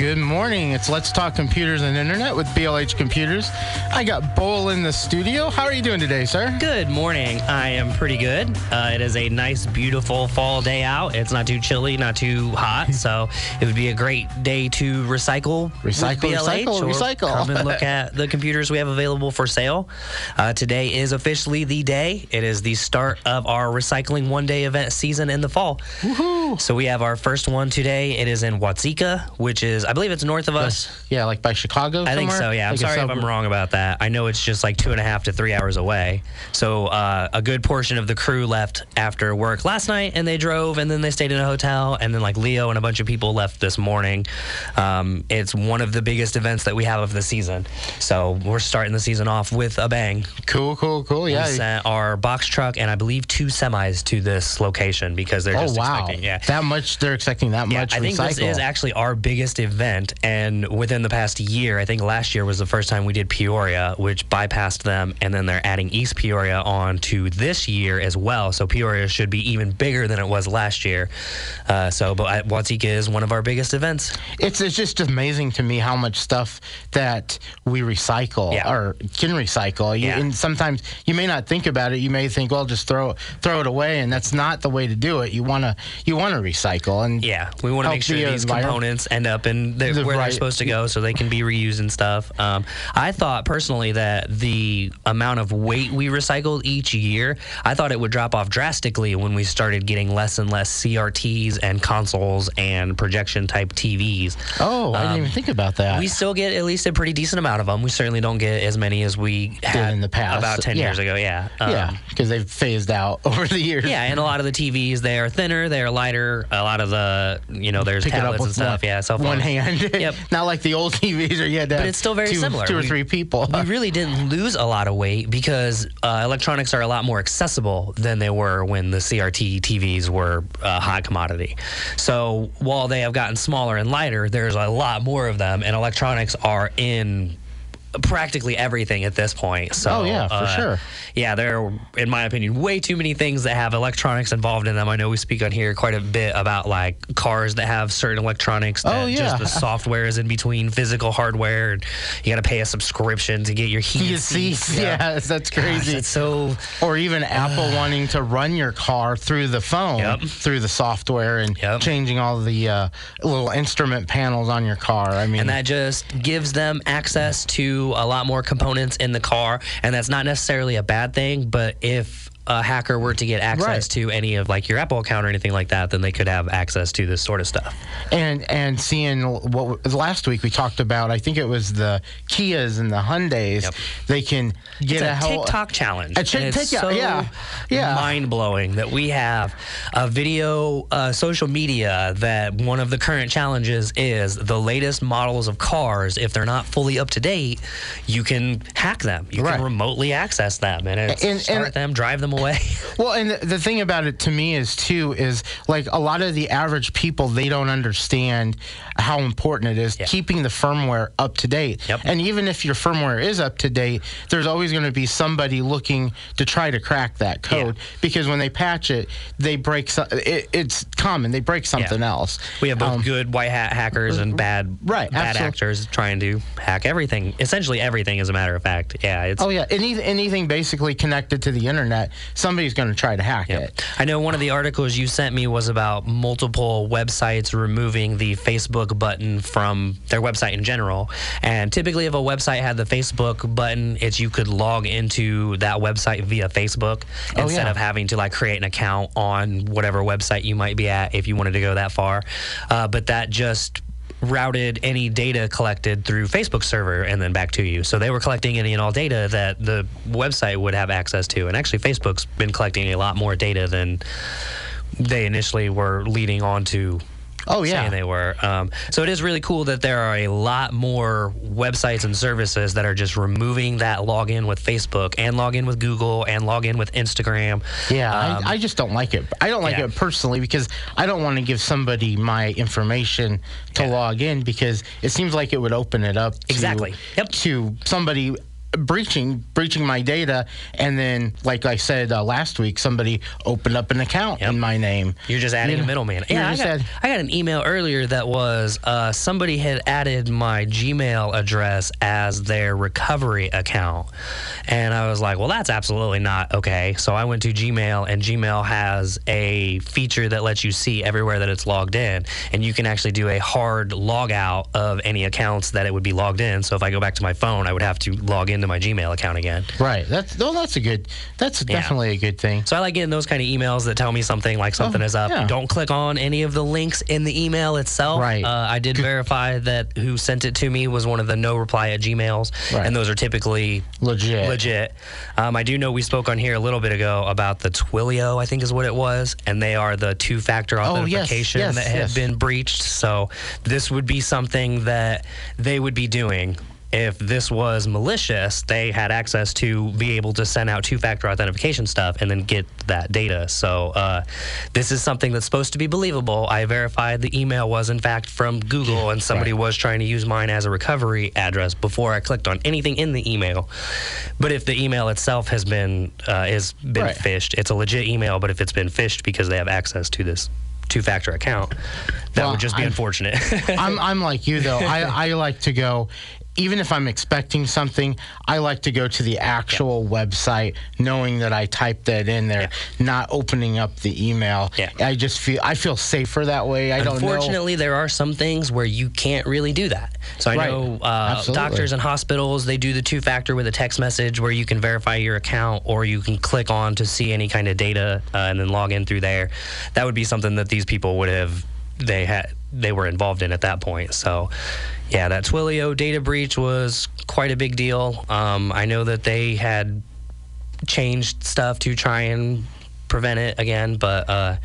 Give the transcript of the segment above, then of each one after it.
Good morning. It's Let's Talk Computers and Internet with BLH Computers. I got Bull in the studio. How are you doing today, sir? Good morning. I am pretty good. Uh, it is a nice, beautiful fall day out. It's not too chilly, not too hot, so it would be a great day to recycle, Recycle, BLH recycle, recycle. Come and look at the computers we have available for sale. Uh, today is officially the day. It is the start of our recycling one-day event season in the fall. Woohoo! So we have our first one today. It is in Watseka, which is, I believe, it's north of us. Yeah, like by Chicago. I think somewhere? so. Yeah, I'm Like a sorry if I'm wrong about that. I know it's just like two and a half to three hours away. So uh, a good portion of the crew left after work last night, and they drove, and then they stayed in a hotel, and then like Leo and a bunch of people left this morning. Um, it's one of the biggest events that we have of the season. So we're starting the season off with a bang. Cool, cool, cool. Yeah. We sent our box truck and I believe two semis to this location because they're Oh just wow! expecting. Yeah. That much they're expecting that Yeah, much I think recycle. this is actually our biggest event, and within the past year, I think last year was the first time we did Peoria, which bypassed them, and then they're adding East Peoria on to this year as well. So Peoria should be even bigger than it was last year. Uh, so, but Watseka is one of our biggest events. It's it's just amazing to me how much stuff that we recycle Yeah. or can recycle. You, Yeah. And sometimes you may not think about it. You may think, well, just throw throw it away, and that's not the way to do it. You wanna you wanna recycle and Yeah, we want to make sure the these components end up in where right- they're supposed to go, so they can be reused and stuff. Um, I thought personally that the amount of weight we recycled each year, I thought it would drop off drastically when we started getting less and less CRTs and consoles and projection type TVs. Oh, I didn't Um, even think about that. We still get at least a pretty decent amount of them. We certainly don't get as many as we had in the past. about ten Yeah. years ago. Yeah, yeah, Um, because they've phased out over the years. yeah, and a lot of the TVs they are thinner, they are lighter. A lot of the you know there's Pick tablets and stuff. one, yeah, cell one phones. Hand. Yep. Not like the old TVs or you had to But it's still very two, similar. Two or We- three people. we really didn't lose a lot of weight because uh, electronics are a lot more accessible than they were when the CRT TVs were a hot commodity. So while they have gotten smaller and lighter, there's a lot more of them, and electronics are in practically everything at this point. So Oh, yeah, for uh, sure. Yeah, there are, in my opinion, way too many things that have electronics involved in them. I know we speak on here quite a bit about like cars that have certain electronics that Oh, yeah. just the software is in between physical hardware and you got to pay a subscription to get your heated You see, seats. yeah, that's crazy. It's so or even Apple wanting to run your car through the phone, Yep. through the software, and Yep. changing all the uh, little instrument panels on your car. I mean, and that just gives them access to a lot more components in the car and that's not necessarily a bad thing but if a hacker were to get access Right. to any of like your apple account or anything like that then they could have access to this sort of stuff and and seeing what last week we talked about, I think it was the Kias and the Hyundais. Yep. They can get it's a, whole TikTok challenge. A and it's so yeah, yeah. mind blowing that we have a video, uh, social media that one of the current challenges is the latest models of cars. If they're not fully up to date, you can hack them. You Right. can remotely access them and, And- and- start them, drive them away. Well, and the, the thing about it to me is too is like a lot of the average people they don't understand how important it is Yeah. keeping the firmware up to date. Yep. And even if your firmware is up to date, there's always going to be somebody looking to try to crack that code because when they patch it, they break. So, it, it's common they break something else. We have both Um, good white hat hackers and bad Right, bad absolute- actors trying to hack everything. Essentially everything, as a matter of fact. Yeah, it's Oh yeah, anything, anything basically connected to the internet, somebody's going to try to hack Yep. it. I know one of the articles you sent me was about multiple websites removing the Facebook button from their website in general. And typically, if a website had the Facebook button, it's you could log into that website via Facebook Oh, instead yeah. of having to like create an account on whatever website you might be at if you wanted to go that far. Uh, but that just routed any data collected through Facebook server and then back to you. So they were collecting any and all data that the website would have access to. And actually, Facebook's been collecting a lot more data than they initially were leading on to Oh, yeah. saying they were. Um, so it is really cool that there are a lot more websites and services that are just removing that login with Facebook and login with Google and login with Instagram. Yeah, Um, I, I just don't like it. I don't like yeah. it personally because I don't want to give somebody my information to Yeah. log in because it seems like it would open it up to, Exactly. Yep. to somebody breaching breaching my data and then like I said uh, last week somebody opened up an account Yep. in my name. You're just adding You a middleman. Yeah, I got, add- I got an email earlier that was uh, somebody had added my Gmail address as their recovery account. And I was like, well, that's absolutely not okay. So I went to Gmail, and Gmail has a feature that lets you see everywhere that it's logged in. And you can actually do a hard log out of any accounts that it would be logged in. So if I go back to my phone, I would have to log into my Gmail account again. Right. That's well that's a good that's definitely a good thing. So I like getting those kind of emails that tell me something like something Oh, is up. yeah. Don't click on any of the links in the email itself. Right. Uh, I did verify that who sent it to me was one of the no reply at Gmails, Right. and those are typically Legit. legit. Um, I do know we spoke on here a little bit ago about the Twilio, I think is what it was, and they are the two-factor Oh, yes, authentication yes, that had yes. been breached. So this would be something that they would be doing. If this was malicious, they had access to be able to send out two-factor authentication stuff and then get that data. So uh, this is something that's supposed to be believable. I verified the email was in fact from Google, and somebody Right. was trying to use mine as a recovery address before I clicked on anything in the email. But if the email itself has been uh, is been Right. phished, it's a legit email. But if it's been phished because they have access to this two-factor account, that Well, would just be I- unfortunate. I'm I'm like you though. I, I like to go even if I'm expecting something, I like to go to the actual website knowing that I typed that in there, not opening up the email. Yeah. I just feel I feel safer that way. I don't know. Unfortunately, there are some things where you can't really do that. So I Right. know uh, doctors and hospitals they do the two factor with a text message where you can verify your account or you can click on to see any kind of data uh, and then log in through there. That would be something that these people would have they had they were involved in at that point. So yeah, that Twilio data breach was quite a big deal. Um, I know that they had changed stuff to try and prevent it again, but uh,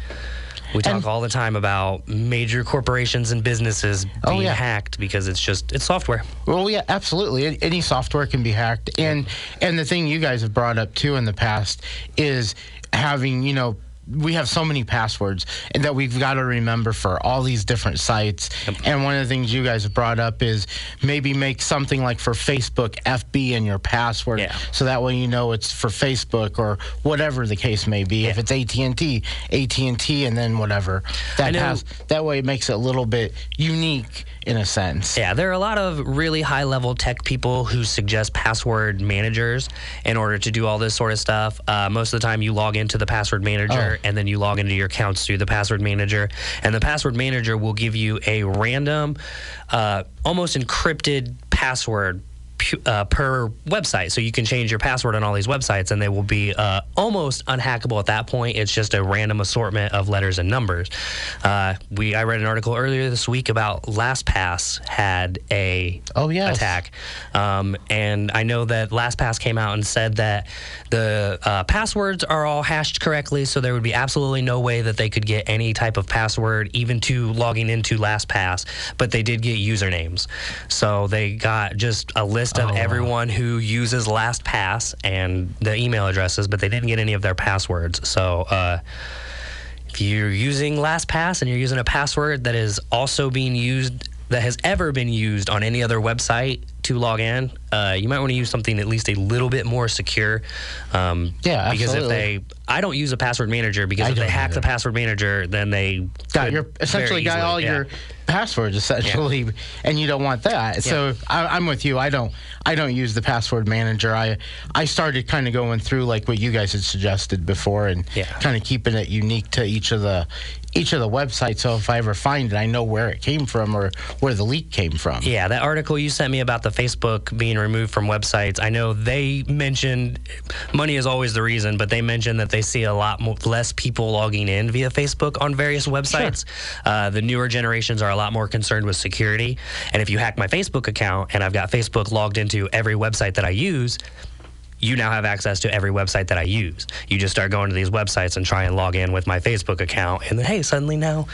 we talk And- all the time about major corporations and businesses Oh, being yeah. hacked because it's just it's software. Well, yeah, absolutely. Any software can be hacked, and and the thing you guys have brought up too in the past is having you know. We have so many passwords and that we've got to remember for all these different sites. And one of the things you guys brought up is maybe make something like for Facebook FB in your password, Yeah. so that way you know it's for Facebook or whatever the case may be. If it's AT and T, AT and T, and then whatever. That has that way it makes it a little bit unique in a sense. Yeah, there are a lot of really high level tech people who suggest password managers in order to do all this sort of stuff. Uh, most of the time, you log into the password manager Oh. and then you log into your accounts through the password manager. And the password manager will give you a random, uh, almost encrypted password. Uh, per website, so you can change your password on all these websites, and they will be uh, almost unhackable at that point. It's just a random assortment of letters and numbers. Uh, we I read an article earlier this week about LastPass had a Oh, yes. attack, um, and I know that LastPass came out and said that the uh, passwords are all hashed correctly, so there would be absolutely no way that they could get any type of password, even to logging into LastPass. But they did get usernames, so they got just a list of Oh, everyone who uses LastPass and the email addresses, but they didn't get any of their passwords. So. Uh, if you're using LastPass and you're using a password that is also being used that has ever been used on any other website to log in, uh, you might want to use something at least a little bit more secure. Um, Yeah, Because if absolutely. they, I don't use a password manager because I if they hack the password manager, then they got your essentially got all yeah. your passwords essentially, and you don't want that. So I, I'm with you. I don't I don't use the password manager. I I started kind of going through like what you guys had suggested before, and Yeah. kind of keeping it unique to each of the each of the websites. So if I ever find it, I know where it came from or where the leak came from. Yeah, that article you sent me about the Facebook being removed from websites. I know they mentioned money is always the reason, but they mentioned that they see a lot more, less people logging in via Facebook on various websites. Uh, the newer generations are a lot more concerned with security. And if you hack my Facebook account and I've got Facebook logged into every website that I use, you now have access to every website that I use. You just start going to these websites and try and log in with my Facebook account, and then hey, suddenly now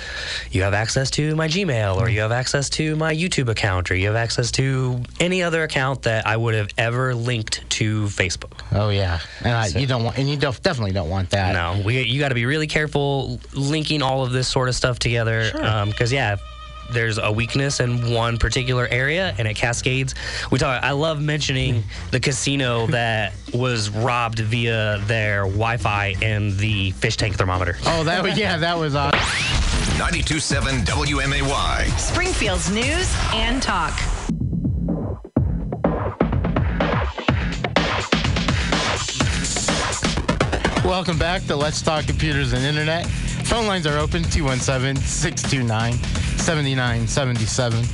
you have access to my Gmail, or you have access to my YouTube account, or you have access to any other account that I would have ever linked to Facebook. Oh yeah, and I, you don't want, and you don't, definitely don't want that. No, we you got to be really careful linking all of this sort of stuff together, because Sure. Um, yeah. There's a weakness in one particular area, and it cascades. We talk. I love mentioning the casino that was robbed via their Wi-Fi and the fish tank thermometer. Oh, that was yeah, that was awesome. 927 WMAY. Springfield's news and talk. Welcome back to Let's Talk Computers and Internet. Phone lines are open 217 629 7977.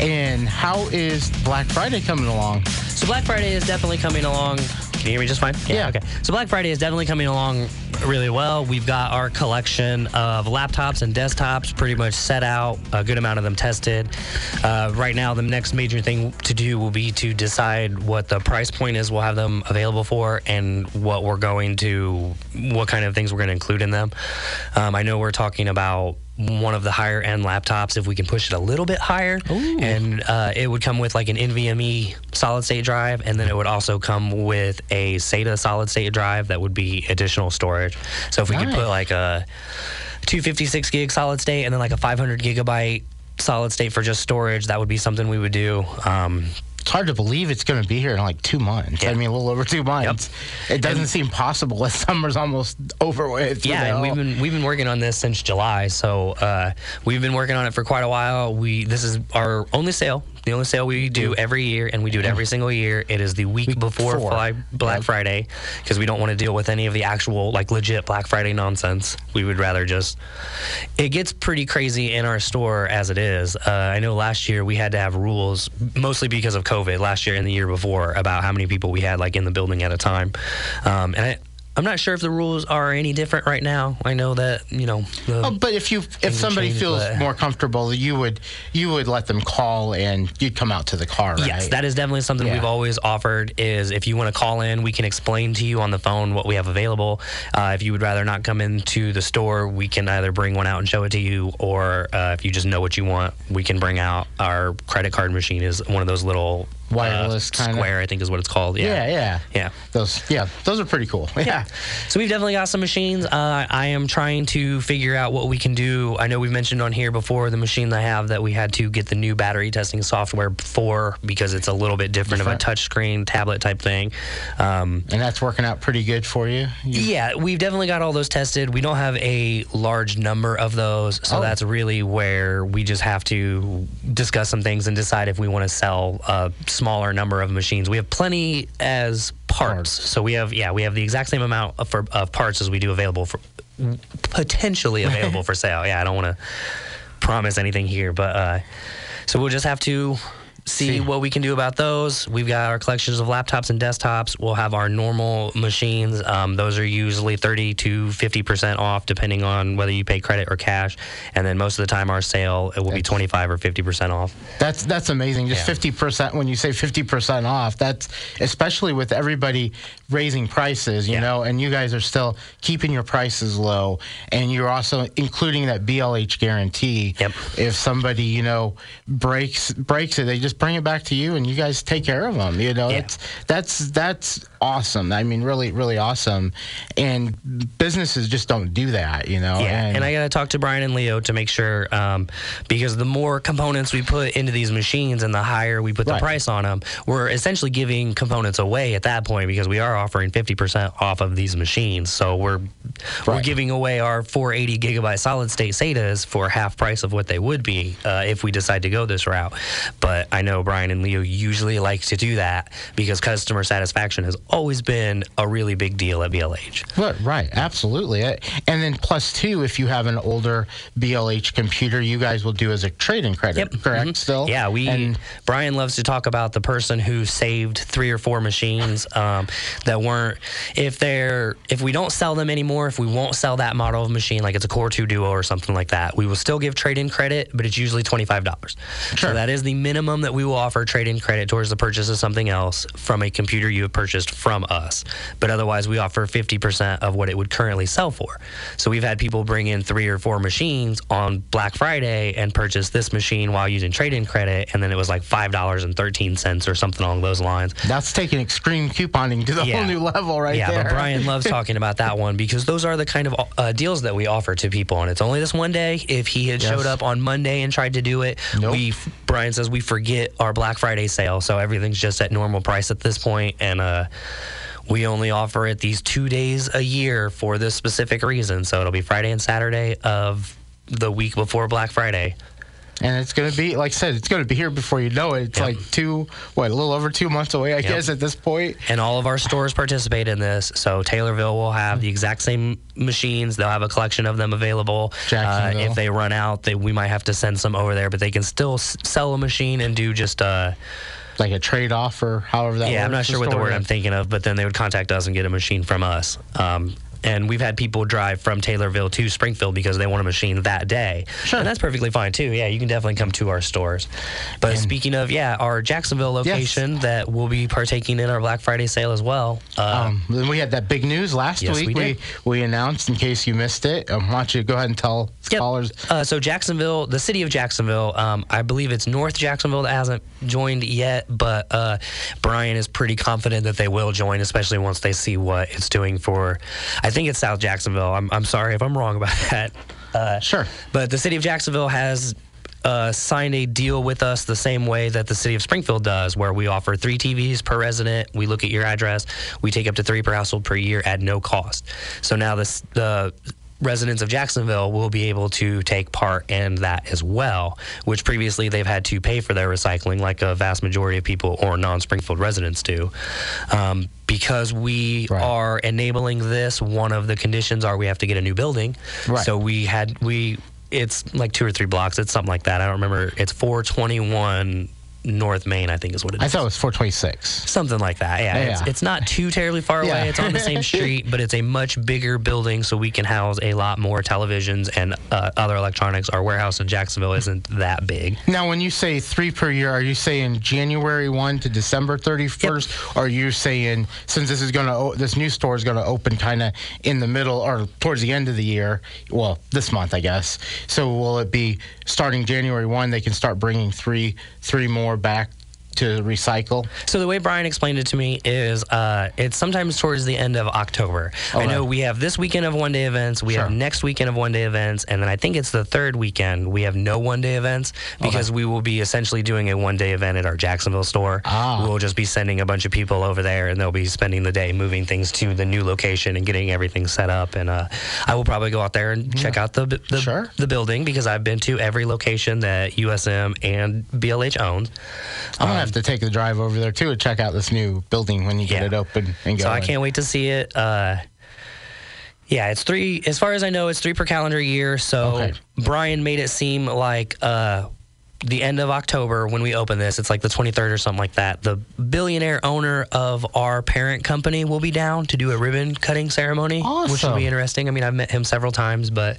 And how is Black Friday coming along? So Black Friday is definitely coming along. Can you hear me just fine? Yeah. Okay. So Black Friday is definitely coming along really well. We've got our collection of laptops and desktops pretty much set out. A good amount of them tested. Uh, right now, the next major thing to do will be to decide what the price point is. We'll have them available for, and what we're going to, what kind of things we're going to include in them. Um, I know we're talking about one of the higher end laptops if we can push it a little bit higher. And uh, it would come with like an NVMe solid state drive and then it would also come with a SATA solid state drive that would be additional storage. So if we could put like a 256 gig solid state and then like a 500 gigabyte solid state for just storage that would be something we would do. Um, It's hard to believe it's going to be here in like two months. I mean, a little over two months. It doesn't seem possible. as Summer's almost over with. Yeah, and we've been we've been working on this since July, so uh, we've been working on it for quite a while. We this is our only sale, the only sale we do every year, and we do it every single year. It is the week, before before. Fly, Black. Friday because we don't want to deal with any of the actual like legit Black Friday nonsense. We would rather just. It gets pretty crazy in our store as it is. Uh, I know last year we had to have rules, mostly because of COVID. Last year and the year before, about how many people we had like in the building at a time, um, and I. I'm not sure if the rules are any different right now. I know that you know. Oh, but if you if somebody change, feels more comfortable, you would you would let them call and you'd come out to the car, right? Yes, that is definitely something Yeah. we've always offered. Is if you want to call in, we can explain to you on the phone what we have available. Uh, if you would rather not come into the store, we can either bring one out and show it to you, or uh, if you just know what you want, we can bring out our credit card machine. Is one of those little Wireless kinda- square, I think is what it's called. yeah, yeah, Yeah. Those yeah, those are pretty cool. Yeah. So we've definitely got some machines. Uh, I am trying to figure out what we can do. I know we've mentioned on here before the machine I have that we had to get the new battery testing software for because it's a little bit different, Different. of a touchscreen tablet type thing. Um, And that's working out pretty good for you. You- yeah, we've definitely got all those tested. We don't have a large number of those, so Oh. that's really where we just have to discuss some things and decide if we want to sell a smaller number of machines. We have plenty as parts, Parts. so we have yeah we have the exact same amount of, for, of parts as we do available for potentially available for sale. Yeah, I don't want to promise anything here, but uh, so we'll just have to see, See. what we can do about those. We've got our collections of laptops and desktops. We'll have our normal machines. Um, those are usually 30 to 50% off, depending on whether you pay credit or cash. And then most of the time, our sale it will be 25 or 50% off. That's that's amazing. Just Yeah. fifty percent when you say fifty percent off. That's especially with everybody raising prices, you Yeah. know, and you guys are still keeping your prices low, and you're also including that BLH guarantee. Yep. If somebody you know breaks breaks it, they just bring it back to you, and you guys take care of them. You know, Yeah. it's that's that's awesome. I mean, really, really awesome. And businesses just don't do that. You know. Yeah, and, I got to talk to Brian and Leo to make sure um, because the more components we put into these machines and the higher we put the Right. price on them, we're essentially giving components away at that point because we are offering 50% off of these machines. So we're we're giving away our 480 gigabyte solid state SATAs for half price of what they would be uh, if we decide to go this route. But I know Brian and Leo usually like to do that because customer satisfaction has always been a really big deal at BLH. Right, right, absolutely. And then plus two, if you have an older BLH computer, you guys will do as a trade-in credit, Yep. correct? Mhm. Still, Yeah, we. And Brian loves to talk about the person who saved three or four machines um, that weren't. If they're if we don't sell them anymore, if we won't sell that model of machine, like it's a Core 2 Duo or something like that, we will still give trade in credit, but it's usually $25. So that is the minimum that we will offer trade in credit towards the purchase of something else from a computer you have purchased from us. But otherwise, we offer 50% of what it would currently sell for. So we've had people bring in three or four machines on Black Friday and purchase this machine while using trade in credit, and then it was like $5.13 or something along those lines. That's taking extreme couponing to the Yeah. whole new level right yeah, there. but Brian loves talking about that one because those are the kind of uh, deals that we offer to people, and it's only this one day. If he had Yes. showed up on Monday and tried to do it, Nope. we Brian says we forget our Black Friday sale, so everything's just at normal price at this point, and uh, we only offer it these two days a year for this specific reason. So it'll be Friday and Saturday of the week before Black Friday. And it's going to be, like I said, it's going to be here before you know it. It's Yep. like two, what, a little over two months away, I guess, at this point. And all of our stores participate in this. So Taylorville will have the exact same machines. They'll have a collection of them available. Uh, if they run out, they, we might have to send some over there, but they can still s- sell a machine and do just uh, Like a trade off or however that yeah. I'm not sure what the word is. I'm thinking of, but then they would contact us and get a machine from us. Um, and we've had people drive from Taylorville to Springfield because they want a machine that day. Sure. And that's perfectly fine too. Yeah, you can definitely come to our stores. But speaking of, yeah, our Jacksonville location that will be partaking in our Black Friday sale as well. Uh, Um, then we had that big news last Yes, week. we did. we announced, in case you missed it. Um, why don't you go ahead and tell Yep. callers? Uh, so Jacksonville, the city of Jacksonville, um, I believe it's North Jacksonville that hasn't joined yet, but uh, Brian is pretty confident that they will join, especially once they see what it's doing for. I think it's South Jacksonville. I'm, I'm sorry if I'm wrong about that. Uh, Sure. But the city of Jacksonville has. Uh, signed a deal with us the same way that the city of Springfield does, where we offer three TVs per resident. We look at your address. We take up to three per household per year at no cost. So now this, the residents of Jacksonville will be able to take part in that as well, which previously they've had to pay for their recycling, like a vast majority of people or non Springfield residents do. Um, because we Right. are enabling this, one of the conditions are we have to get a new building. Right. So we had, we, it's like two or three blocks. It's something like that. I don't remember. It's 421 North Main, I think is what it is. I thought it was 426. Something like that. Yeah, Yeah. It's, it's not too terribly far away. Yeah. It's on the same street, but it's a much bigger building, so we can house a lot more televisions and uh, other electronics. Our warehouse in Jacksonville isn't that big. Now, when you say three per year, are you saying January 1 to December 31st? Or are you saying, since this is going to, this new store is going to open kind of in the middle or towards the end of the year, well, this month, I guess. So will it be starting January 1, they can start bringing three, three more back to recycle? So the way Brian explained it to me is, uh, it's sometimes towards the end of October. I know Okay. we have this weekend of one day events, we have next weekend of one day events, and then I think it's the third weekend we have no one day events because we will be essentially doing a one day event at our Jacksonville store. Ah. We'll just be sending a bunch of people over there, and they'll be spending the day moving things to the new location and getting everything set up. And uh, I will probably go out there and check out the the, Sure. the building because I've been to every location that USM and BLH owns. I'm to have to take the drive over there too and check out this new building when you get Yeah. it open and go. So I can't wait to see it. Uh, yeah, it's three. As far as I know, it's three per calendar year. So Okay. Brian made it seem like uh, the end of October when we open this. It's like the 23rd or something like that. The billionaire owner of our parent company will be down to do a ribbon cutting ceremony, which will be interesting. I mean, I've met him several times, but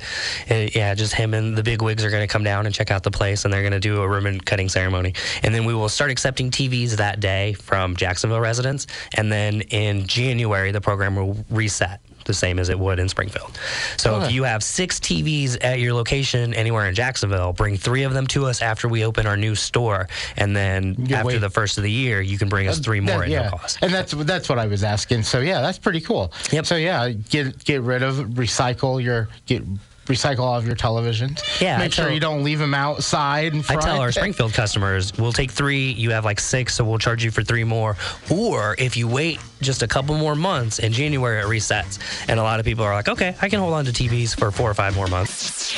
uh, yeah, just him and the big wigs are going to come down and check out the place, and they're going to do a ribbon cutting ceremony. And then we will start accepting TVs that day from Jacksonville residents, and then in January the program will reset. The same as it would in Springfield. So if you have six TVs at your location anywhere in Jacksonville, bring three of them to us after we open our new store, and then You after wait. the first of the year, you can bring us uh, three more That- at yeah. no cost. And that's that's what I was asking. So yeah, that's pretty cool. Yep. So yeah, get get rid of recycle your get recycle all of your televisions. Yeah, Make sure you don't leave them outside in I tell our Springfield customers, we'll take three, you have like six, so we'll charge you for three more. Or if you wait just a couple more months, in January it resets. And a lot of people are like, okay, I can hold on to TVs for four or five more months.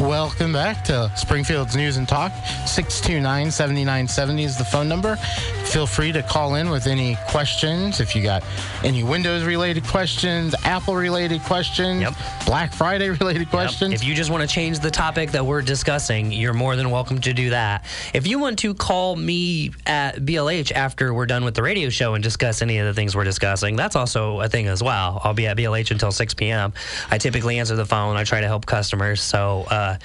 Welcome back to Springfield's News and Talk. 629 7970 is the phone number. Feel free to call in with any questions. If you got any Windows related questions, Apple related questions, Yep. Black Friday related Yep. questions. If you just want to change the topic that we're discussing, you're more than welcome to do that. If you want to call me at BLH after we're done with the radio show and discuss any of the things we're discussing, that's also a thing as well. I'll be at BLH until 6 p.m. I typically answer the phone. I try to help customers. So uh, Uh,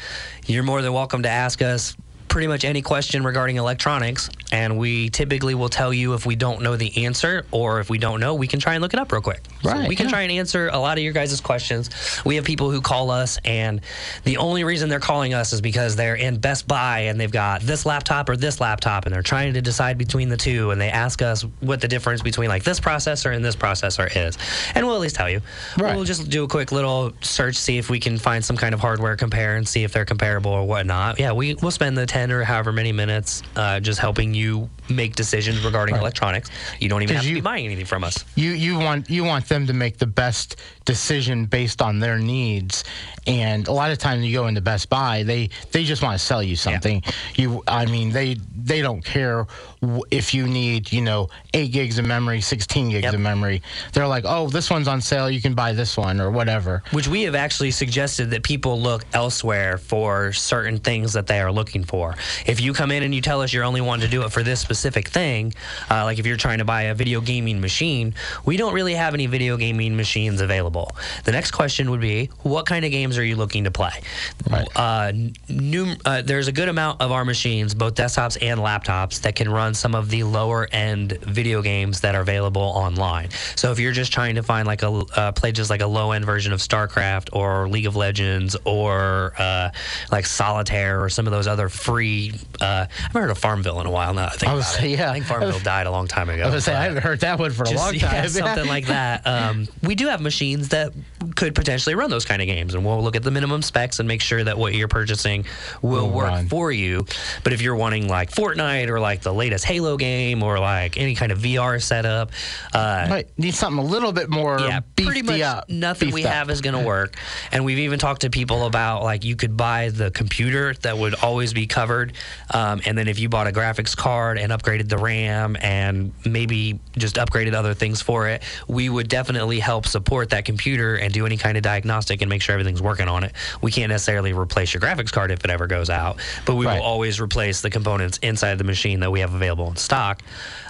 you're more than welcome to ask us pretty much any question regarding electronics and we typically will tell you if we don't know the answer or if we don't know we can try and look it up real quick. So Right, we can yeah. try and answer a lot of your guys' questions. We have people who call us and the only reason they're calling us is because they're in best buy and they've got this laptop or this laptop and they're trying to decide between the two and they ask us what the difference between like this processor and this processor is. And we'll at least tell you. Right. we'll just do a quick little search see if we can find some kind of hardware compare and see if they're comparable or whatnot. Yeah we, we'll spend the 10 or however many minutes uh, just helping you make decisions regarding electronics. You don't even have to you- be buying anything from us. You you want you want them to make the best decision based on their needs. And a lot of times you go into best buy they they just want to sell you something. You i mean they they don't care if you need you know 8 gigs of memory 16 gigs Yep. of memory. They're like oh this one's on sale you can buy this one or whatever. Which we have actually suggested that people look elsewhere for certain things that they are looking for. If you come in and you tell us you're only wanting to do it for this specific thing, uh, like if you're trying to buy a video gaming machine, we don't really have any video gaming machines available. The next question would be, what kind of games are you looking to play? Right. Uh, new, uh, there's a good amount of our machines, both desktops and laptops, that can run some of the lower end video games that are available online. So if you're just trying to find like a uh, play just like a low end version of StarCraft or League of Legends or uh, like Solitaire or some of those other free, uh, I haven't heard of Farmville in a while now. I think I was about it. yeah. I think Farmville died a long time ago. i was say I haven't heard that one for a just, long yeah, time something like that. Um, we do have machines that could potentially run those kind of games, and we'll look at the minimum specs and make sure that what you're purchasing will Will work run. for you. But if you're wanting like Fortnite or like the latest Halo game or like any kind of VR setup, uh, Might need something a little bit more yeah, beefy pretty much up, nothing we up. have is going to work. And we've even talked to people about like you could buy the computer that would always be covered, um, and then if you bought a graphics card and upgraded the RAM and maybe just upgraded other things for it, we would definitely help support that computer and do any kind of diagnostic and make sure everything's working on it. We can't necessarily replace your graphics card if it ever goes out, but we Right. will always replace the components inside the machine that we have available in stock.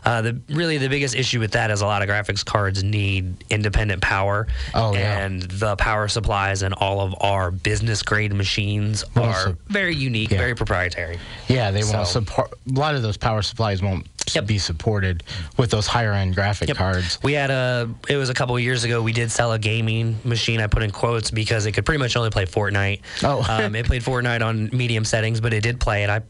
Uh, the really the biggest issue with that is a lot of graphics cards need independent power, Oh, yeah. and the power supplies in all of our business grade machines are very unique, yeah. very proprietary. Yeah, they won't So- support. A lot of those power supplies won't s- Yep. be supported with those higher end graphic Yep. cards. We had a. It was a couple of years ago. We did sell a gaming machine. I put in quotes because it could pretty much only play Fortnite. Oh. um, it played Fortnite on medium settings, but it did play it. I.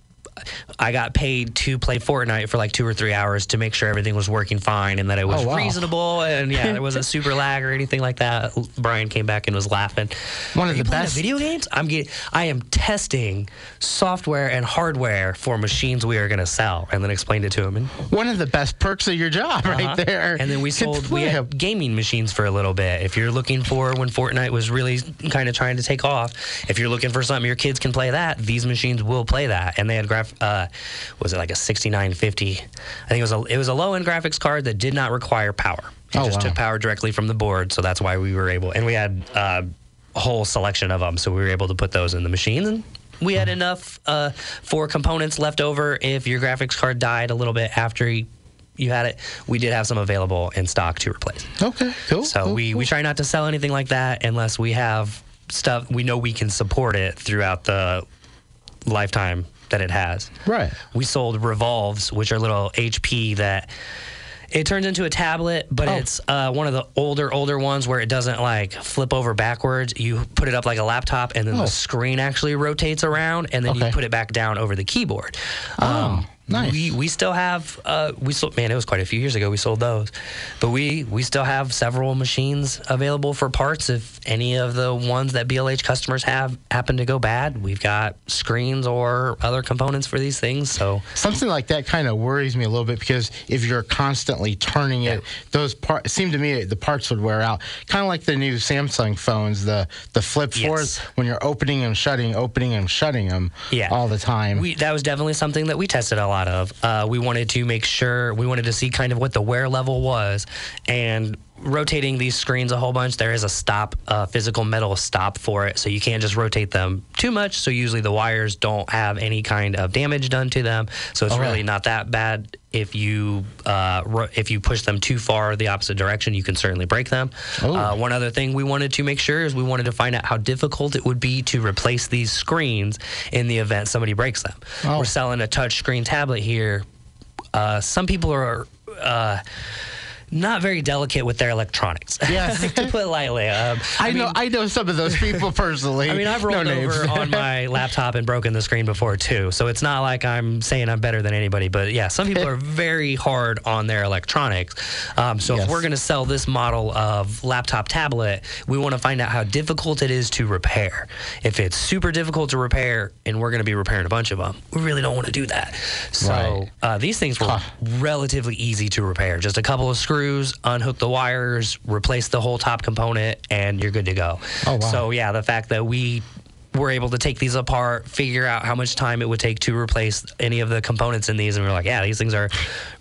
I got paid to play Fortnite for like two or three hours to make sure everything was working fine and that it was Oh, wow. reasonable and yeah, there wasn't super lag or anything like that. Brian came back and was laughing. One of Are the best- video games. I'm getting. I am testing software and hardware for machines we are going to sell, and then explained it to him. And One of the best perks of your job, right uh-huh. there. And then we sold we had gaming machines for a little bit. If you're looking for when Fortnite was really kind of trying to take off, if you're looking for something your kids can play that, these machines will play that. And they had graph uh, was it like a 6950? I think it was a it was a low end graphics card that did not require power. It Oh, just wow. took power directly from the board, so that's why we were able. And we had uh, a whole selection of them, so we were able to put those in the machine. And we had enough uh, for components left over if your graphics card died a little bit after you, you had it. We did have some available in stock to replace. Okay, cool. So cool, we, cool. we try not to sell anything like that unless we have stuff we know we can support it throughout the lifetime that it has. Right. We sold revolves, which are little HP that It turns into a tablet, but Oh. it's uh, one of the older, older ones where it doesn't like flip over backwards. You put it up like a laptop, and then Oh. the screen actually rotates around, and then Okay. you put it back down over the keyboard. Oh, nice. We we still have uh, we sold man. It was quite a few years ago we sold those, but we we still have several machines available for parts. If any of the ones that BLH customers have happen to go bad, we've got screens or other components for these things. So Something like that kind of worries me a little bit because if you're constantly turning it, those parts seem to me the parts would wear out. Kind of like the new Samsung phones, the the flip Yes. fours when you're opening and shutting, opening and shutting them yeah all the time. we that was definitely something that we tested a lot of. Uh, we wanted to make sure we wanted to see kind of what the wear level was and rotating these screens a whole bunch there is a stop a physical metal stop for it so you can't just rotate them too much so usually the wires don't have any kind of damage done to them so it's Okay. really not that bad if you uh, ro- if you push them too far the opposite direction you can certainly break them Oh. uh, one other thing we wanted to make sure is we wanted to find out how difficult it would be to replace these screens in the event somebody breaks them. Oh. We're selling a touch screen tablet here. Uh, some people are. Not very delicate with their electronics. Yes. to put it lightly. Um, I, know I know some of those people personally. I mean, I've rolled names. over on my laptop and broken the screen before too. So it's not like I'm saying I'm better than anybody. But yeah, some people are very hard on their electronics. Um, so Yes. if we're going to sell this model of laptop tablet, we want to find out how difficult it is to repair. If it's super difficult to repair, and we're going to be repairing a bunch of them, we really don't want to do that. So Right. uh, these things were Huh. relatively easy to repair. Just a couple of screws, unhook the wires, replace the whole top component, and you're good to go. Oh, wow. So yeah, the fact that we were able to take these apart, figure out how much time it would take to replace any of the components in these, and we are like, yeah, these things are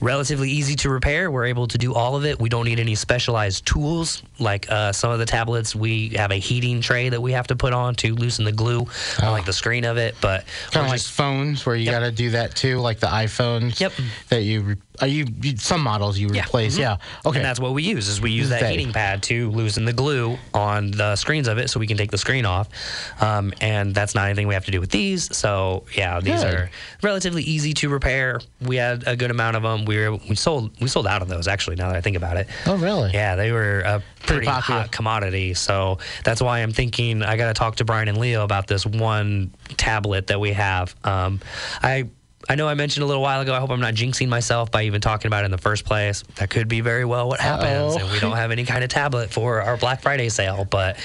relatively easy to repair. We're able to do all of it. We don't need any specialized tools like uh, some of the tablets. We have a heating tray that we have to put on to loosen the glue on like the screen of it, but Kind of like just- phones where you Yep. got to do that too, like the iPhones. Yep. That you, re- are you, some models you replace. Mhm. Yeah. Okay. And that's what we use is we use that heating pad to loosen the glue on the screens of it so we can take the screen off. Um, and that's not anything we have to do with these. So yeah, these Good. are relatively easy to repair. We had a good amount of them. We were we sold we sold out of those actually. Now that I think about it. oh, really? Yeah, they were a pretty, popular. hot commodity. So that's why I'm thinking I got to talk to Brian and Leo about this one tablet that we have. Um, I. I know I mentioned a little while ago. I hope I'm not jinxing myself by even talking about it in the first place. That could be very well what happens, Uh-oh. and we don't have any kind of tablet for our Black Friday sale. But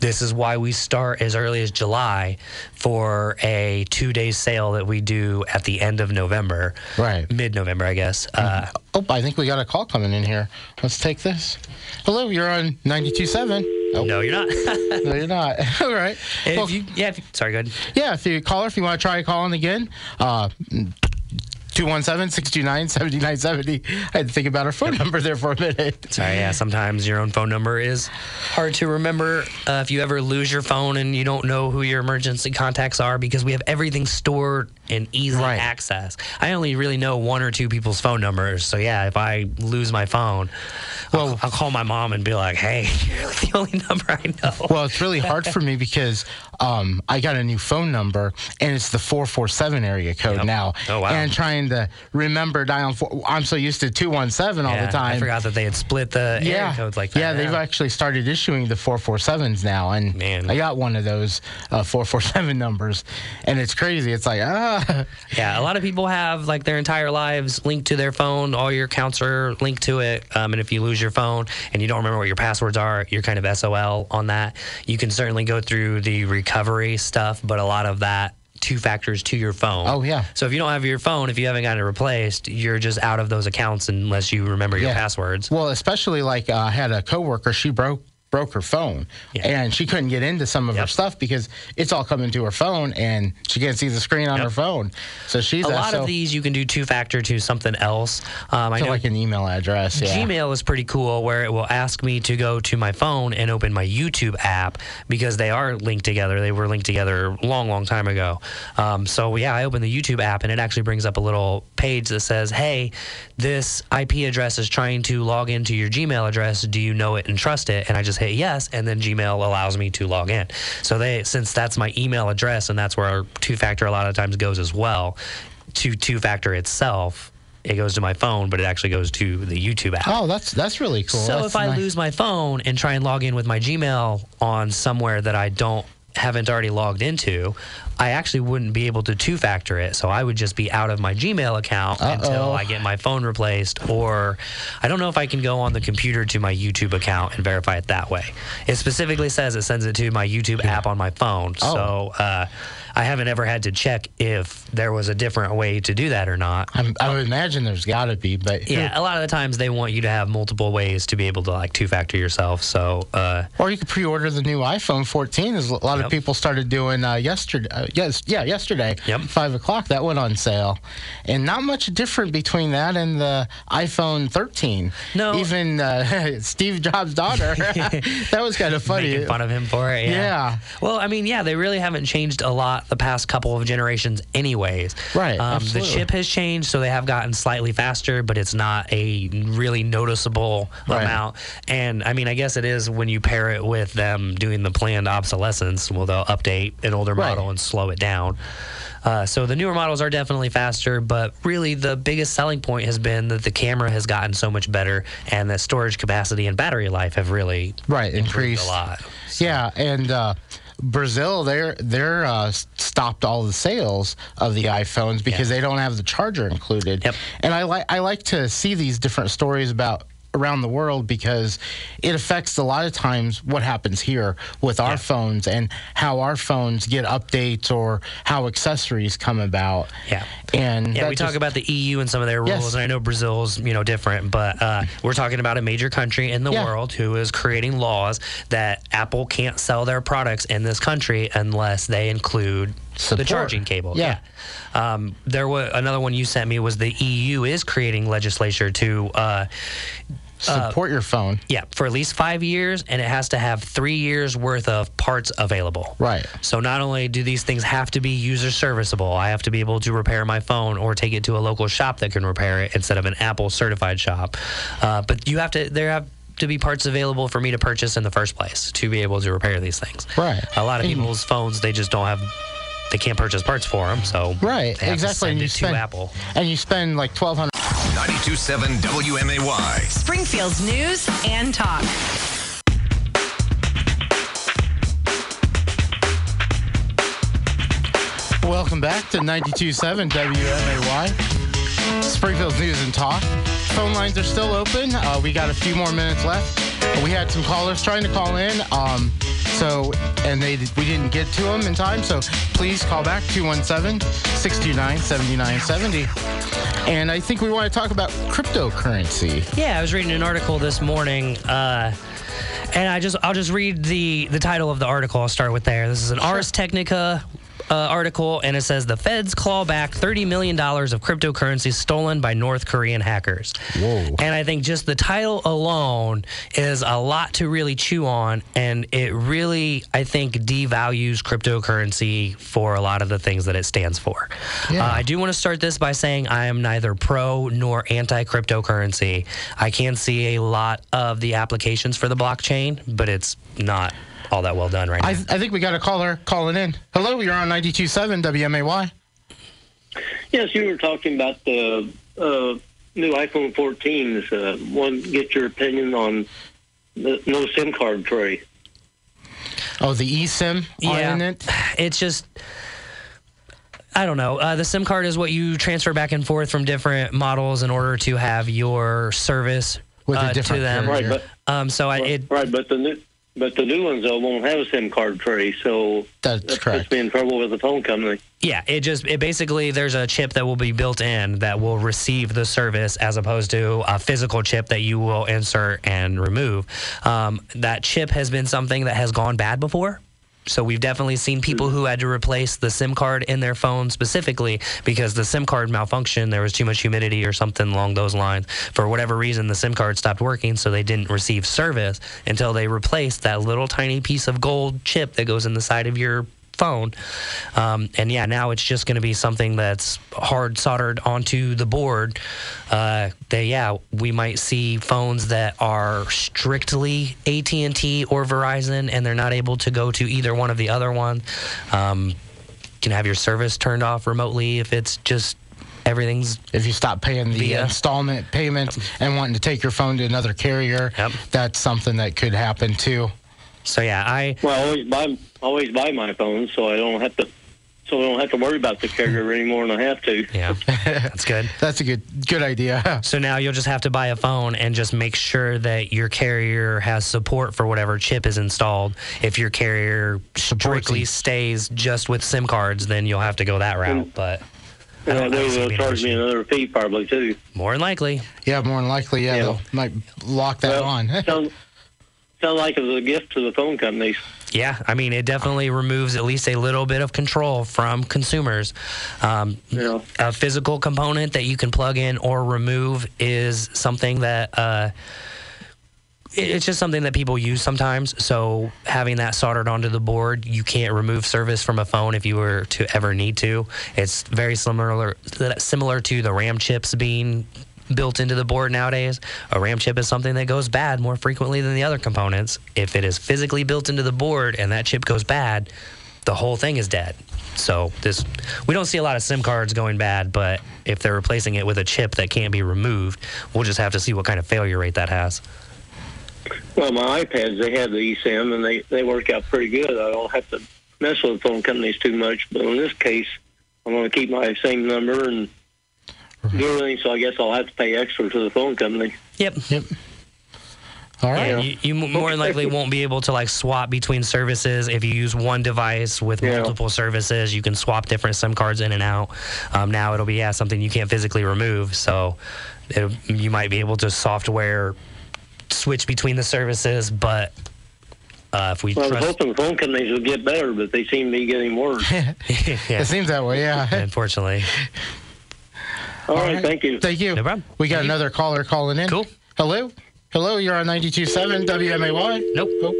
this is why we start as early as July for a two day sale that we do at the end of November, Right. Mid November, I guess. Uh, Oh, I think we got a call coming in here. Let's take this. Hello, you're on 92.7. Oh, no, you're not. no, you're not. All right. if Well, you, yeah, if you, sorry, go ahead. yeah, if you caller, if you want to try calling again, uh, 217-629-7970. I had to think about our phone number there for a minute. Sorry, yeah. Sometimes your own phone number is hard to remember. Uh, if you ever lose your phone and you don't know who your emergency contacts are, because we have everything stored in easy Right. access. I only really know one or two people's phone numbers. So yeah, if I lose my phone, well, I'll, I'll call my mom and be like, "Hey, you're the only number I know." Well, it's really hard for me because um, I got a new phone number and it's the 447 area code Yep. now. Oh, wow. And trying to remember dial four, I'm so used to 217 all Yeah, the time. I forgot that they had split the yeah. area codes like that. Yeah, they've actually started issuing the 447s now. And Man. I got one of those uh, 447 numbers. And it's crazy. It's like, ah. Yeah, a lot of people have like their entire lives linked to their phone. All your accounts are linked to it. Um, and if you lose your phone and you don't remember what your passwords are, you're kind of SOL on that. You can certainly go through the recovery stuff, but a lot of that two factors to your phone. Oh, yeah. So if you don't have your phone, if you haven't gotten it replaced, you're just out of those accounts unless you remember your Yeah. passwords. Well, especially like uh, I had a coworker, she broke broke her phone Yeah. and she couldn't get into some of her stuff because it's all coming to her phone and she can't see the screen on Yep. her phone. So she's A lot so, of these you can do two factor to something else. Um, I know like an email address. Yeah. Gmail is pretty cool where it will ask me to go to my phone and open my YouTube app because they are linked together. They were linked together a long, long time ago. Um, so, yeah, I open the YouTube app and it actually brings up a little page that says, hey, this IP address is trying to log into your Gmail address. Do you know it and trust it? And I just hit yes. And then Gmail allows me to log in. So, they since that's my email address and that's where our two factor a lot of times goes as well to two factor itself it goes to my phone, but it actually goes to the YouTube app. Oh, that's that's really cool. So That's if I nice. lose my phone and try and log in with my Gmail on somewhere that I don't haven't already logged into, I actually wouldn't be able to two factor it. So I would just be out of my Gmail account until Uh-oh. I get my phone replaced or I don't know if I can go on the computer to my YouTube account and verify it that way. It specifically says it sends it to my YouTube app on my phone. Oh. So uh, I haven't ever had to check if there was a different way to do that or not. I'm, I would imagine there's got to be, but Yeah, a lot of the times they want you to have multiple ways to be able to like two factor yourself. So, uh, Or you could pre-order the new iPhone 14. As a lot Yep. of people started doing uh, yesterday. Uh, yes, yeah, yesterday. Yep. Five o'clock. That went on sale, and not much different between that and the iPhone 13. No. Even uh, Steve Jobs' daughter. that was kind of funny. making fun of him for it. Yeah. Yeah. Well, I mean, yeah, they really haven't changed a lot the past couple of generations, anyways. Right, Um, the chip has changed, so they have gotten slightly faster, but it's not a really noticeable Right. amount. And I mean, I guess it is when you pair it with them doing the planned obsolescence. Well, they'll update an older Right. model and slow it down. Uh, so the newer models are definitely faster, but really the biggest selling point has been that the camera has gotten so much better, and that storage capacity and battery life have really Right, improved increased. a lot. Yeah, and uh, Brazil, they're they're uh, stopped all the sales of the iPhones because they don't have the charger included. Yep. And I like I like to see these different stories about around the world because it affects a lot of times what happens here with our Yeah. phones and how our phones get updates or how accessories come about. Yeah. And Yeah, we talk about the EU and some of their rules, Yes. and I know Brazil's you know different, but uh, we're talking about a major country in the Yeah. world who is creating laws that Apple can't sell their products in this country unless they include the charging cable. Yeah. Yeah. Um, there was another one you sent me was the EU is creating legislature to. Uh, support your phone. yeah, for at least five years, and it has to have three years worth of parts available. Right. So not only do these things have to be user serviceable, I have to be able to repair my phone or take it to a local shop that can repair it instead of an Apple certified shop. Uh, but you have to there have to be parts available for me to purchase in the first place to be able to repair these things. Right. A lot of And- people's phones they just don't have. They can't purchase parts for them, so Right, exactly. And you it spend to Apple. and you spend like twelve hundred. 927 WMAY. Springfield's news and talk. Welcome back to 92.7 WMAY. Springfield's News and Talk. Phone lines are still open. Uh, we got a few more minutes left. We had some callers trying to call in. Um, so, and they we didn't get to them in time. So please call back 217-629-7970. And I think we want to talk about cryptocurrency. Yeah, I was reading an article this morning, uh, and I just I'll just read the the title of the article. I'll start with there. This is an Ars Technica. Uh, article and it says the feds claw back $30 million of cryptocurrency stolen by North Korean hackers. Whoa. And I think just the title alone is a lot to really chew on. And it really, I think, devalues cryptocurrency for a lot of the things that it stands for. Yeah. Uh, I do want to start this by saying I am neither pro nor anti cryptocurrency. I can see a lot of the applications for the blockchain, but it's not all that well done right now. I, I think we got a caller calling in. Hello, you're on 92.7 WMAY. Yes, you were talking about the uh, new iPhone 14s. Uh, one, get your opinion on the no SIM card tray. Oh, the eSIM on it. It's just. I don't know. Uh, the SIM card is what you transfer back and forth from different models in order to have your service With a uh, different to them. Right, but Um, so I, it, right, but the new but the new ones though won't have a SIM card tray, so That's that correct. puts me in trouble with the phone company. yeah, it just it basically there's a chip that will be built in that will receive the service as opposed to a physical chip that you will insert and remove. Um, that chip has been something that has gone bad before. So we've definitely seen people who had to replace the SIM card in their phone specifically because the SIM card malfunctioned. There was too much humidity or something along those lines. For whatever reason, the SIM card stopped working, so they didn't receive service until they replaced that little tiny piece of gold chip that goes in the side of your phone. Um, and yeah, now it's just going to be something that's hard soldered onto the board. Uh, they, yeah, we might see phones that are strictly AT and T or Verizon, and they're not able to go to either one of the other ones. Um, you can have your service turned off remotely if it's just everything's If you stop paying the Via. installment payment and wanting to take your phone to another carrier, Yep. that's something that could happen too. So yeah. I Well, I always buy always buy my phone, so I don't have to so I don't have to worry about the carrier any more than I have to. yeah, that's good. That's a good good idea. So now you'll just have to buy a phone and just make sure that your carrier has support for whatever chip is installed. If your carrier strictly it. stays just with SIM cards, then you'll have to go that route. But I And don't that know way if it's they'll gonna be an charge me another fee probably too. more than likely, yeah, more than likely, yeah, Yeah. they'll might lock that Well, on. sound, sound like it was a gift to the phone companies. yeah. I mean, it definitely removes at least a little bit of control from consumers. Um, Yeah. a physical component that you can plug in or remove is something that uh, it's just something that people use sometimes. So having that soldered onto the board, you can't remove service from a phone if you were to ever need to. It's very similar similar to the RAM chips being built into the board nowadays. A RAM chip is something that goes bad more frequently than the other components. If it is physically built into the board and that chip goes bad, the whole thing is dead. So this we don't see a lot of SIM cards going bad, but if they're replacing it with a chip that can't be removed, we'll just have to see what kind of failure rate that has. Well, my iPads they have the eSIM and they they work out pretty good. I don't have to mess with phone companies too much. But in this case, I'm going to keep my same number and do everything. So I guess I'll have to pay extra to the phone company. Yep. Yep. All right. Yeah, you, you more than likely won't be able to like swap between services if you use one device with Yeah. multiple services. You can swap different SIM cards in and out. Um, now it'll be yeah something you can't physically remove, so it, you might be able to software switch between the services, but uh, if we Well, I was hoping phone companies would get better, but they seem to be getting worse. yeah, It seems that way, yeah. unfortunately, All right, right. thank you. Thank you. No problem. We got Thank you. another caller calling in. Cool. Hello? Hello, you're on 92.7 WMAY. nope.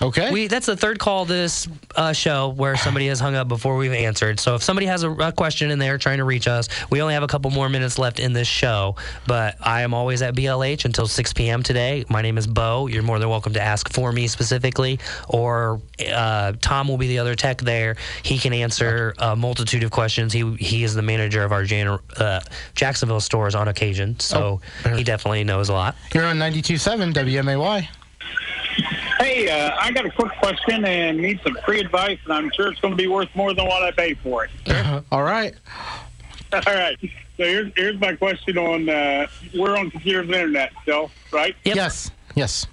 Okay. We that's the third call this uh, show where somebody has hung up before we've answered. So if somebody has a, a question and they're trying to reach us, we only have a couple more minutes left in this show. But I am always at BLH until 6 p.m. today. My name is Bo. You're more than welcome to ask for me specifically, or uh, Tom will be the other tech there. He can answer a multitude of questions. He he is the manager of our Jan- uh, Jacksonville stores on occasion, so Oh. he definitely knows a lot. you're on 92.7 WMAY. Hey, uh, I got a quick question and need some free advice, and I'm sure it's going to be worth more than what I pay for it. All right. All right. So here's here's my question on uh, we're on computers and internet still, right? Yep. Yes. Yes.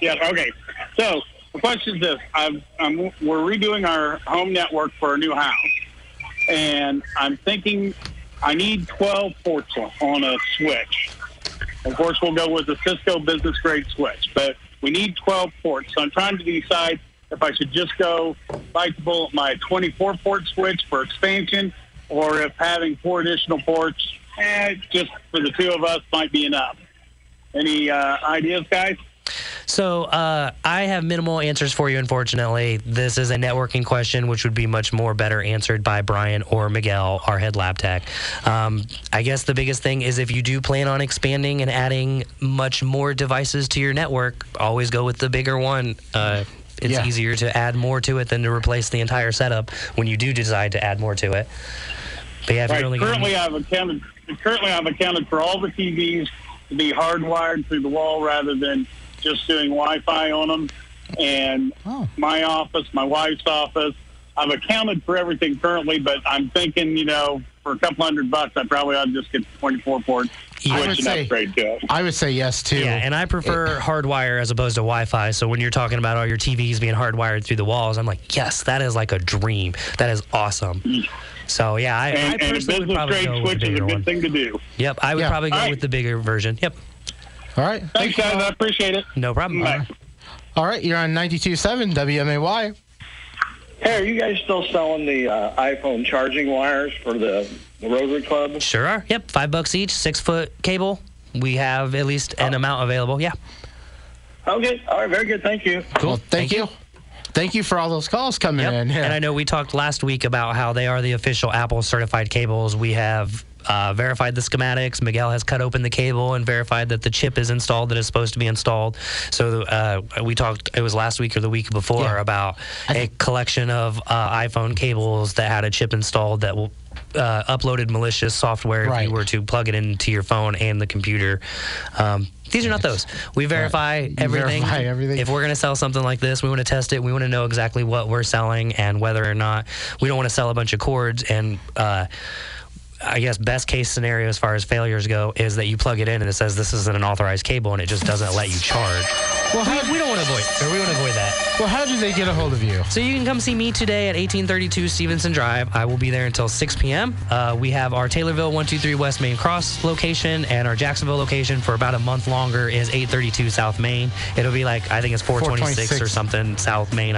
Yeah. Okay. So the question is this: I've, I'm, we're redoing our home network for a new house, and I'm thinking I need 12 ports on- on a switch. Of course, we'll go with the Cisco business grade switch, but we need 12 ports. So I'm trying to decide if I should just go bullet my 24 port switch for expansion, or if having four additional ports, eh, just for the two of us, might be enough. Any uh, ideas, guys? So uh, I have minimal answers for you. Unfortunately, this is a networking question, which would be much more better answered by Brian or Miguel, our head lab tech. Um, I guess the biggest thing is if you do plan on expanding and adding much more devices to your network, always go with the bigger one. Uh, it's Yeah. easier to add more to it than to replace the entire setup when you do decide to add more to it. But yeah, if Right. you're only gonna- Currently, I've accounted. Currently, I've accounted for all the TVs to be hardwired through the wall rather than just doing Wi-Fi on them. And Oh. my office, my wife's office, I've accounted for everything currently. But I'm thinking, you know, for a couple hundred bucks, I probably ought to just get the 24 port I would say- upgrade to it. I would say yes, too. Yeah, and I prefer hardwire as opposed to Wi-Fi. So when you're talking about all your TVs being hardwired through the walls, I'm like, yes, that is like a dream. That is awesome. So yeah, I, I And, and a personally would probably go with the is a bigger good one. thing to do. Yep, I would Yeah. probably go All right. with the bigger version. Yep, All right. Thanks, guys. I appreciate it. no problem. Bye. All right. You're on 92.7 WMAY. Hey, are you guys still selling the uh, iPhone charging wires for the, the Rotary Club? Sure are. Yep, five bucks each, six foot cable. We have at least an amount available. Yeah, Okay, all right, very good. Thank you. cool. Well, thank, you. Thank you for all those calls coming Yep. in. Yeah. And I know we talked last week about how they are the official Apple certified cables. We have uh, verified the schematics. Miguel has cut open the cable and verified that the chip is installed that is supposed to be installed. So uh, we talked, it was last week or the week before, Yeah. about a collection of uh, iPhone cables that had a chip installed that will uh, uploaded malicious software if you were to plug it into your phone and the computer. Um, these are not those. We verify everything. verify everything. If we're going to sell something like this, we want to test it. We want to know exactly what we're selling and whether or not we don't want to sell a bunch of cords and. I guess best case scenario as far as failures go is that you plug it in and it says this isn't an authorized cable and it just doesn't let you charge. Well, how, We, we don't want to avoid. Or we want to avoid that. well, how do they get a hold of you? So you can come see me today at 1832 Stevenson Drive. I will be there until 6 p.m. Uh, we have our Taylorville 123 West Main Cross location and our Jacksonville location for about a month longer is 832 South Main. It'll be like I think it's 426, 426. or something South Main.